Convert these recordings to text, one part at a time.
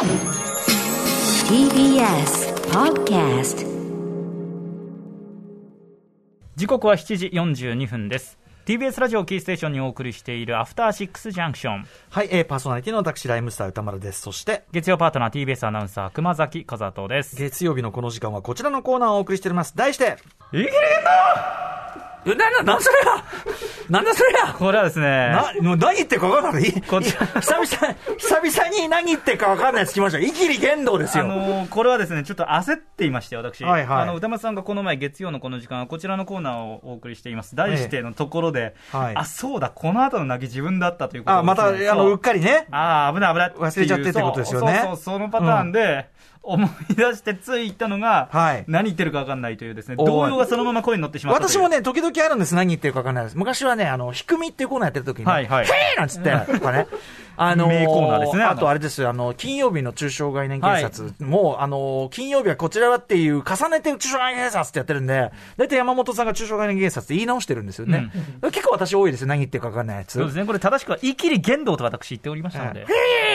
TBS Podcast 時刻は7時42分です TBS ラジオキーステーションにお送りしているアフターシックスジャンクションはい、えー、パーソナリティの私、ライムスター歌丸です。そして、月曜パートナー TBS アナウンサー熊崎和人です月曜日のこの時間はこちらのコーナーをお送りしております。題して、いきりえ、な、な、なんそれやなんだそれやこれはですねな、もう何言ってるか分からない。こちら久々、久々に何言ってるか分かんないやつ来ました。イキリ言動ですあよ。のーこれはですね、ちょっと焦っていまして、私。はいはいあの、歌松さんがこの前、月曜のこの時間は、こちらのコーナーをお送りしています。題してのところで、はいあ、そうだ、この後の泣き自分だったということあ、また、あの、うっかりね。ああ、危ない危ない。忘れちゃってってことですよねそうそうそう、そのパターンで、思い出してつい言ったのが、はい何言ってるか分かんないというですね、動揺がそのまま声に乗ってしまった私もね、時々あるんです。何言ってるか分かんないです。昔はね、あの、ひくみっていうコーナーやってる時にね、はいはいへーなんつって、とかね。あの名コーナーですねあとあれですよ、あの、金曜日の中小概念警察も、あの、金曜日はこちらはっていう、重ねて中小概念警察ってやってるんで、大体山本さんが中小概念警察って言い直してるんですよね。結構私多いですよ、何言ってるか分かんないやつ。そうですね、これ正しくは、イキリ言動と私言っておりましたので。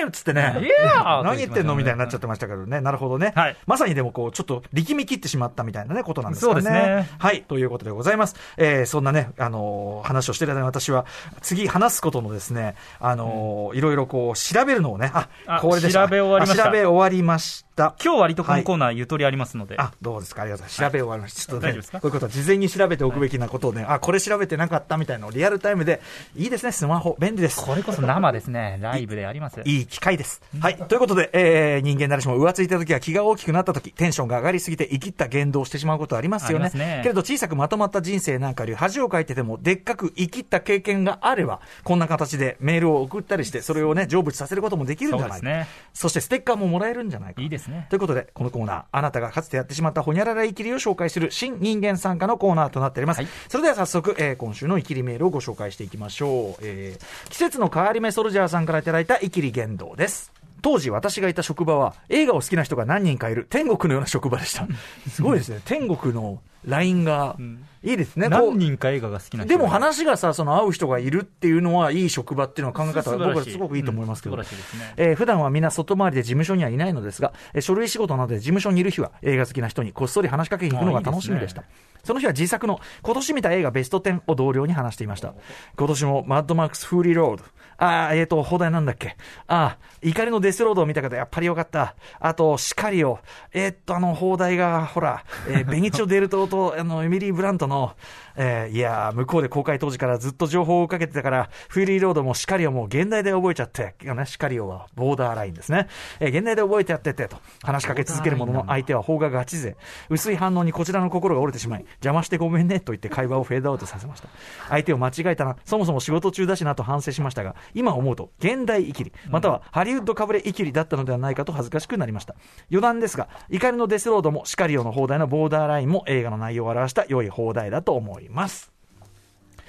えーっつってね。いやー何言ってんの？みたいになっちゃってましたけどね。なるほどね。はいまさにでもこう、ちょっと力み切ってしまったみたいなね、ことなんですかね。そうですねはい。ということでございます。えー、そんなね、あのー話をしてる間に私は、次話すことのですね、あのーいろいろこう、調べるのをね、あ、あこれで調べ終わりました。あ調べ終わりました。今日割とこのコーナーゆとりありますので。あ、どうですか？ありがとうございます。調べ終わりました。ちょっとね、こういうことは事前に調べておくべきなことをね、あ、これ調べてなかったみたいなのをリアルタイムで、いいですね、スマホ、便利です。これこそ生ですね、ライブであります。いい機会です。はい。ということで、えー、人間誰しも浮ついた時は気が大きくなった時、テンションが上がりすぎて生きった言動をしてしまうことはありますよね。ねけれど小さくまとまった人生なんかより恥をかいてても、でっかく生きった経験があれば、こんな形でメールを送ったりして、それをね、成仏させることもできるんじゃないか。そうですねそしてステッカーももらえるんじゃないか。いいですねということで、このコーナー、あなたがかつてやってしまったほにゃらら生きりを紹介する新人間参加のコーナーとなっております。はいそれでは早速、えー今週の生きりメールをご紹介していきましょう。えー季節の変わり目ソルジャーさんからいただいた生きり言動です。当時私がいた職場は映画を好きな人が何人かいる天国のような職場でした。すごいですね。天国の LINE がいいですね。何人か映画が好きな人でも話がさ、その会う人がいるっていうのはいい職場っていうのは考え方は素晴らしい僕はすごくいいと思いますけど。うん素晴らしいですねえー普段はみんな外回りで事務所にはいないのですが、えー書類仕事などで事務所にいる日は映画好きな人にこっそり話しかけに行くのが楽しみでした。あいいその日は自作の今年見た映画ベスト10を同僚に話していました。今年もマッドマックス・フューリー・ロード。あー、えっ、と、邦題なんだっけ？あー、怒りのデスロードを見た方やっぱりよかった。あと、シカリオ。えーっと、あの、邦題が、ほら、えーベニチョ・デルトロと、あの、エミリー・ブラントの、えーいやー、向こうで公開当時からずっと情報を追いかけてたから、フューリー・ロードもシカリオも原題で覚えちゃって、シカリオはボーダーラインですね。えー原題で覚えてやってて、と話しかけ続けるものの相手は方がガチ勢。薄い反応にこちらの心が折れてしまい、邪魔してごめんね、と言って会話をフェードアウトさせました。相手を間違えたな、そもそも仕事中だしなと反省しましたが、今思うと、現代イキリ、またはハリウッドかぶれイキリだったのではないかと恥ずかしくなりました。余談ですが、怒りのデスロードもシカリオの放題のボーダーラインも映画の内容を表した良い放題だと思います。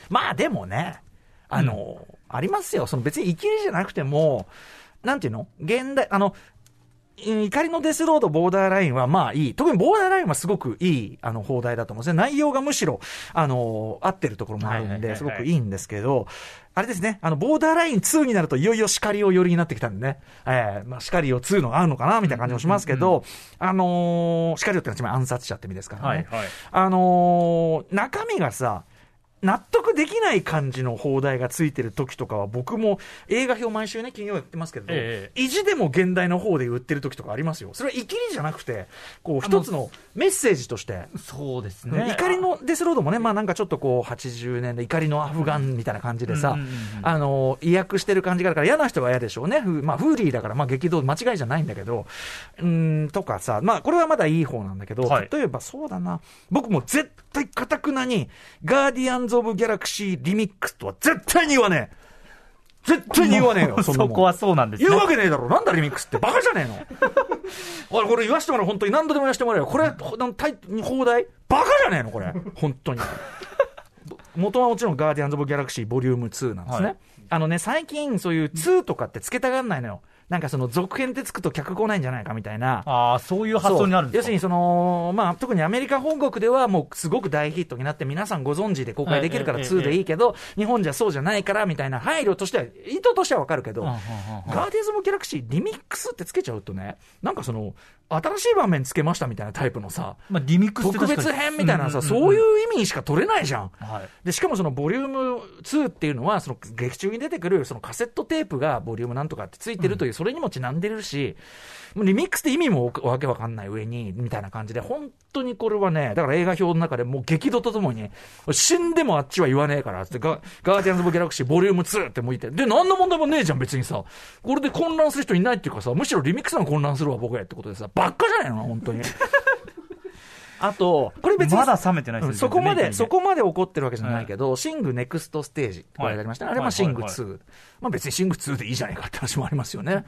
まあでもね、あの、ありますよ。その別にイキリじゃなくても、なんていうの？現代、あの、うん怒りのデスロードボーダーラインはまあいい。特にボーダーラインはすごくいい、あの、放題だと思うんですね。内容がむしろ、あの、合ってるところもあるんで、すごくいいんですけど、あれですね、あの、ボーダーライン2になるといよいよ叱りを寄りになってきたんでね、えー、まあ、叱りを2のが合うのかな、みたいな感じもしますけど、あのー、叱りをってのはつまり暗殺者って意味ですからね。はいはいあのー中身がさ、納得できない感じの放題がついてる時とかは、僕も映画表毎週ね、金曜やってますけど、え意地でも現代の方で売ってる時とかありますよ。それはイキリじゃなくて、こう、一つのメッセージとして、そうですね。怒りのデスロードもね、まあなんかちょっとこう、80年代、怒りのアフガンみたいな感じでさうんうんうんうん、あの、意訳してる感じがあるから嫌な人は嫌でしょうね。ふまあ、フーリーだから、まあ激動間違いじゃないんだけど、うーん、とかさ、まあこれはまだいい方なんだけど、はい例えばそうだな、僕も絶対かたくなに、ガーディアンズ・オブ・ギャラクシー・リミックスとは絶対に言わねえ。絶対に言わねえよ、そ そこはそうなんですね。言うわけねえだろ。なんだリミックスって。バカじゃねえの。おい、これ言わしてもらう。本当に何度でも言わしてもらうよ。これ、邦題？バカじゃねえのこれ。本当に。元はもちろんガーディアンズ・オブ・ギャラクシーボリューム2なんですね。はいあのね、最近そういう2とかって付けたがんないのよ。なんかその続編ってつくと客来ないんじゃないかみたいな。ああ、そういう発想になるんですか？要するにその、まあ、特にアメリカ本国ではもうすごく大ヒットになって、皆さんご存知で公開できるからええ2でいいけど、日本じゃそうじゃないからみたいな配慮としては、意図としてはわかるけど、ガーディズ・オブ・ギャラクシー、リミックスってつけちゃうとね、なんかその、新しい場面つけましたみたいなタイプのさ、まあ、リミックス特別編みたいなさ、そういう意味にしか取れないじゃん。はい。で、しかもそのボリューム2っていうのは、その劇中に出てくるそのカセットテープがボリュームなんとかってついてるという、それにもちなんでるし、リミックスって意味もわけわかんない上に、みたいな感じで、本当にこれはね、だから映画表の中でもう激怒とともに、死んでもあっちは言わねえからって、ガガーディアンズ・オブ・ギャラクシーボリューム2って向いて、で、何の問題もねえじゃん、別にさ。これで混乱する人いないっていうかさ、むしろリミックスが混乱するわ、僕やってことでさ、ばっかじゃないの、本当に。あと、これ別に。まだ冷めてないですようんそこまで、そこまで怒ってるわけじゃないけど、シングネクストステージ、これやりましたね。あれははいシングはい2。まあ別にシング2でいいじゃないかって話もありますよね。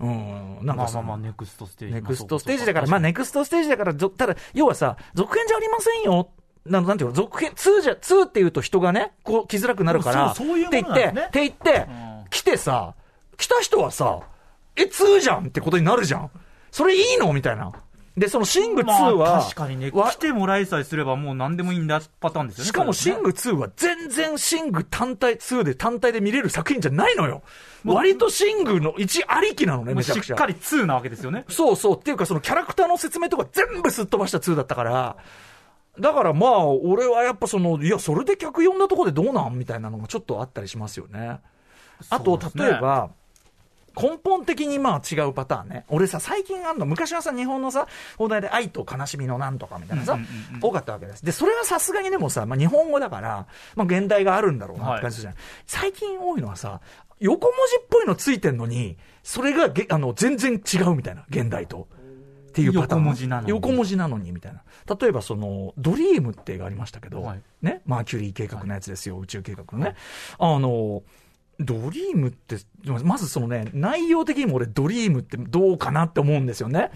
うん。なんかさまあまあまあ、ネクストステージ。ネクストステージだから、まあまあネクストステージだから、ぞただ、要はさ、続編じゃありませんよ。なんなんていうの、続編、2じゃ、2って言うと人がね、こう来づらくなるから、そうそういうって言って、って言ってうん、来てさ、来た人はさ、え、2じゃんってことになるじゃん。それいいの？みたいな。で、そのシング2は、まあ、確かにね、わ来てもらいさえすればもう何でもいいんだパターンですよね。しかもシンググ2は全然シング単体2で単体で見れる作品じゃないのよ。割とシングの1ありきなのね、めちゃくちゃ。しっかり2なわけですよね。そうそう。っていうか、そのキャラクターの説明とか全部すっ飛ばした2だったから、だからまあ、俺はやっぱその、いや、それで客呼んだとこでどうなん？みたいなのがちょっとあったりしますよね。あと、例えば、根本的にまあ違うパターンね。俺さ、最近あんの、昔はさ、日本のさ、放題で愛と悲しみのなんとかみたいなさ、多かったわけです。で、それはさすがにでもさ、まあ日本語だから、まあ現代があるんだろうなって感じじゃない。最近多いのはさ、横文字っぽいのついてんのに、それがげあの全然違うみたいな、現代と。っていうパターン。横文字なのに横文字なのにみたいな。例えばその、ドリームって映画ありましたけど、はいね、マーキュリー計画のやつですよ、宇宙計画のね。あの、ドリームって、まずそのね、内容的にも俺ドリームってどうかなって思うんですよね。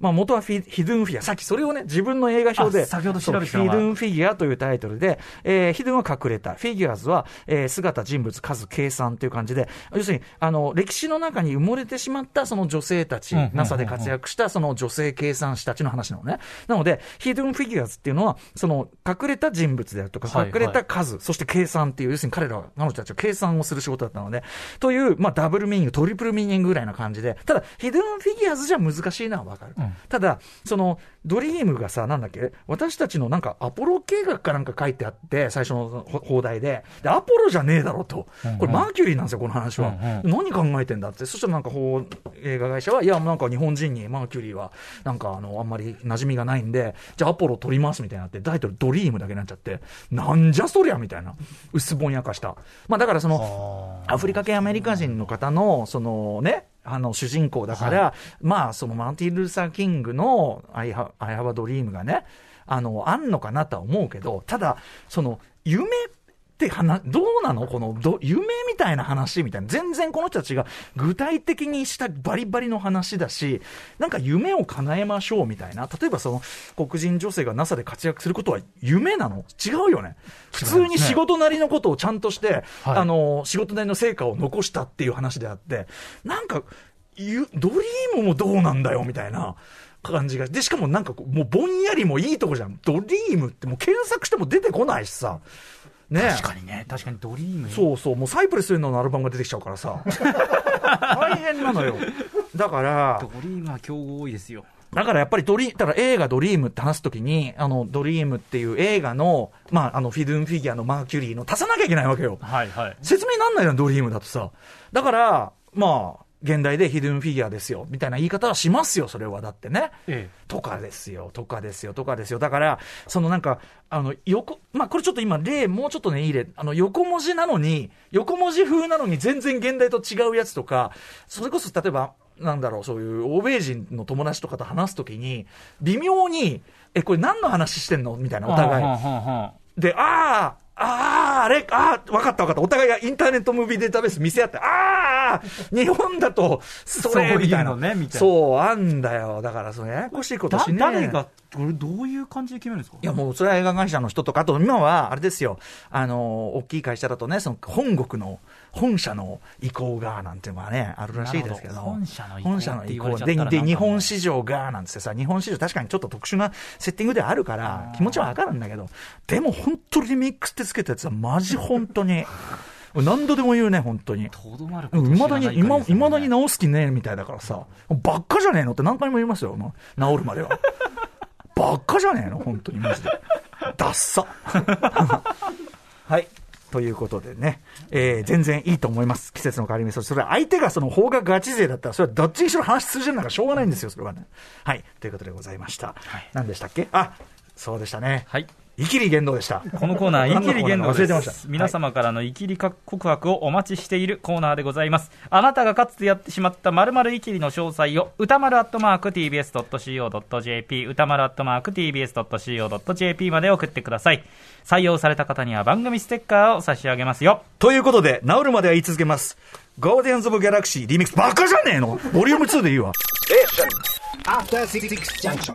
まあ元はフィヒドゥンフィギュア。さっきそれをね、自分の映画表で。あ先ほど調べてたそうのがヒドゥンフィギュアというタイトルで、えーヒドゥンは隠れた。フィギュアーズは、えー姿、人物、数、計算という感じで、要するに、あの、歴史の中に埋もれてしまったその女性たち、NASA で活躍したその女性計算士たちの話なのね。なので、ヒドゥンフィギュアーズっていうのは、その、隠れた人物であるとか、はいはい隠れた数、そして計算っていう、要するに彼らは、彼女たちは計算をする仕事だったので、という、まあ、ダブルミーニング、トリプルミーニングぐらいな感じで、ただ、ヒドゥンフィギュアーズじゃ難しいのはわかる。うんただ、その、ドリームがさ、なんだっけ、私たちのなんかアポロ計画かなんか書いてあって、最初のほ放題で、で、アポロじゃねえだろとうんうん。これマーキュリーなんですよ、この話は。うん何考えてんだって。そしたらなんか、映画会社は、いや、なんか日本人にマーキュリーは、なんかあの、あんまり馴染みがないんで、じゃあアポロ取りますみたいになって、タイトルドリームだけになっちゃって、なんじゃそりゃみたいな。薄ぼんやかした。まあだからその、アフリカ系アメリカ人の方の、そのね、あの主人公だから、まあ、そのマーティン・ルーサー・キングの I have, I have a Dream がね、あの、あんのかなとは思うけど、ただ、その、夢って話、どうなの？このど、夢みたいな話みたいな。全然この人たちが具体的にしたバリバリの話だし、なんか夢を叶えましょうみたいな。例えばその、黒人女性が NASA で活躍することは夢なの？違うよね。普通に仕事なりのことをちゃんとして、はいあの、仕事なりの成果を残したっていう話であって、なんか、ゆドリームもどうなんだよみたいな。感じが。で、しかもなんかこう、もうぼんやりもいいとこじゃん。ドリームってもう検索しても出てこないしさ。ね確かにね、確かにドリームそうそう、もうサイプレスのアルバムが出てきちゃうからさ。大変なのよ。だからド、リームは競合多いですよ。だからやっぱりドリ、だから映画ドリームって話すときに、あの、ドリームっていう映画の、まあ、あの、 Hidden Figure のマーキュリーの足さなきゃいけないわけよ。はいはい。説明になんないじゃん、ドリームだとさ。だから、まあ、現代でヒドゥンフィギュアですよ、みたいな言い方はしますよ、それは。だってね。えとかですよ、とかですよ、とかですよ。だから、そのなんか、あの、横、まあ、これちょっと今、例、もうちょっとね、いい例。あの、横文字なのに、横文字風なのに全然現代と違うやつとか、それこそ、例えば、なんだろう、そういう欧米人の友達とかと話すときに、微妙に、え、これ何の話してんの？みたいな、お互いで、ああ、ああ、あれ、ああ、わかったわかった。お互いがインターネットムービーデータベース見せ合って、ああ、日本だと、それ、みたいな。ねみたいなそう、あんだよ。だから、そのややこしいことだしねえ誰が、これどういう感じで決めるんですか？いや、もう、それは映画会社の人とか、あと、今は、あれですよ、あの、大きい会社だとね、その、本国の、本社の意向がなんていうのがね、あるらしいですけど、ど。本社の意向本社の意向。でで、日本市場がなんつってさ、日本市場、確かにちょっと特殊なセッティングではあるから、気持ちはわかるんだけど、でも本当にリミックスってつけたやつは、マジ本当に、何度でも言うね、本当に。とどまるいまだに、今、いまだにな直す気ねえみたいだからさ、ばっかじゃねえのって何回も言いますよ、治るまでは。ばっかじゃねえの？本当にマジで。ダッサ。はい。ということでね、えー全然いいと思います。季節の変わり目。そしてそれは相手がその法がガチ勢だったら、それはどっちにしろ話通じるんだからしょうがないんですよ、それはね。はい。ということでございました。何でしたっけ？あ、そうでしたね。はいイキリ言動でした。このコーナー、イキリ言動で忘れてましたす。皆様からのイキリ告白をお待ちしているコーナーでございます。あなたがかつてやってしまった〇〇イキリの詳細を、歌丸アットマーク tbs.co.jp、歌丸アットマーク tbs.co.jp まで送ってください。採用された方には番組ステッカーを差し上げますよ。ということで、治るまでは言い続けます。ガーディアンズ・オブ・ギャラクシーリミックス、バカじゃねえの？ボリューム2でいいわ。After Six Junction.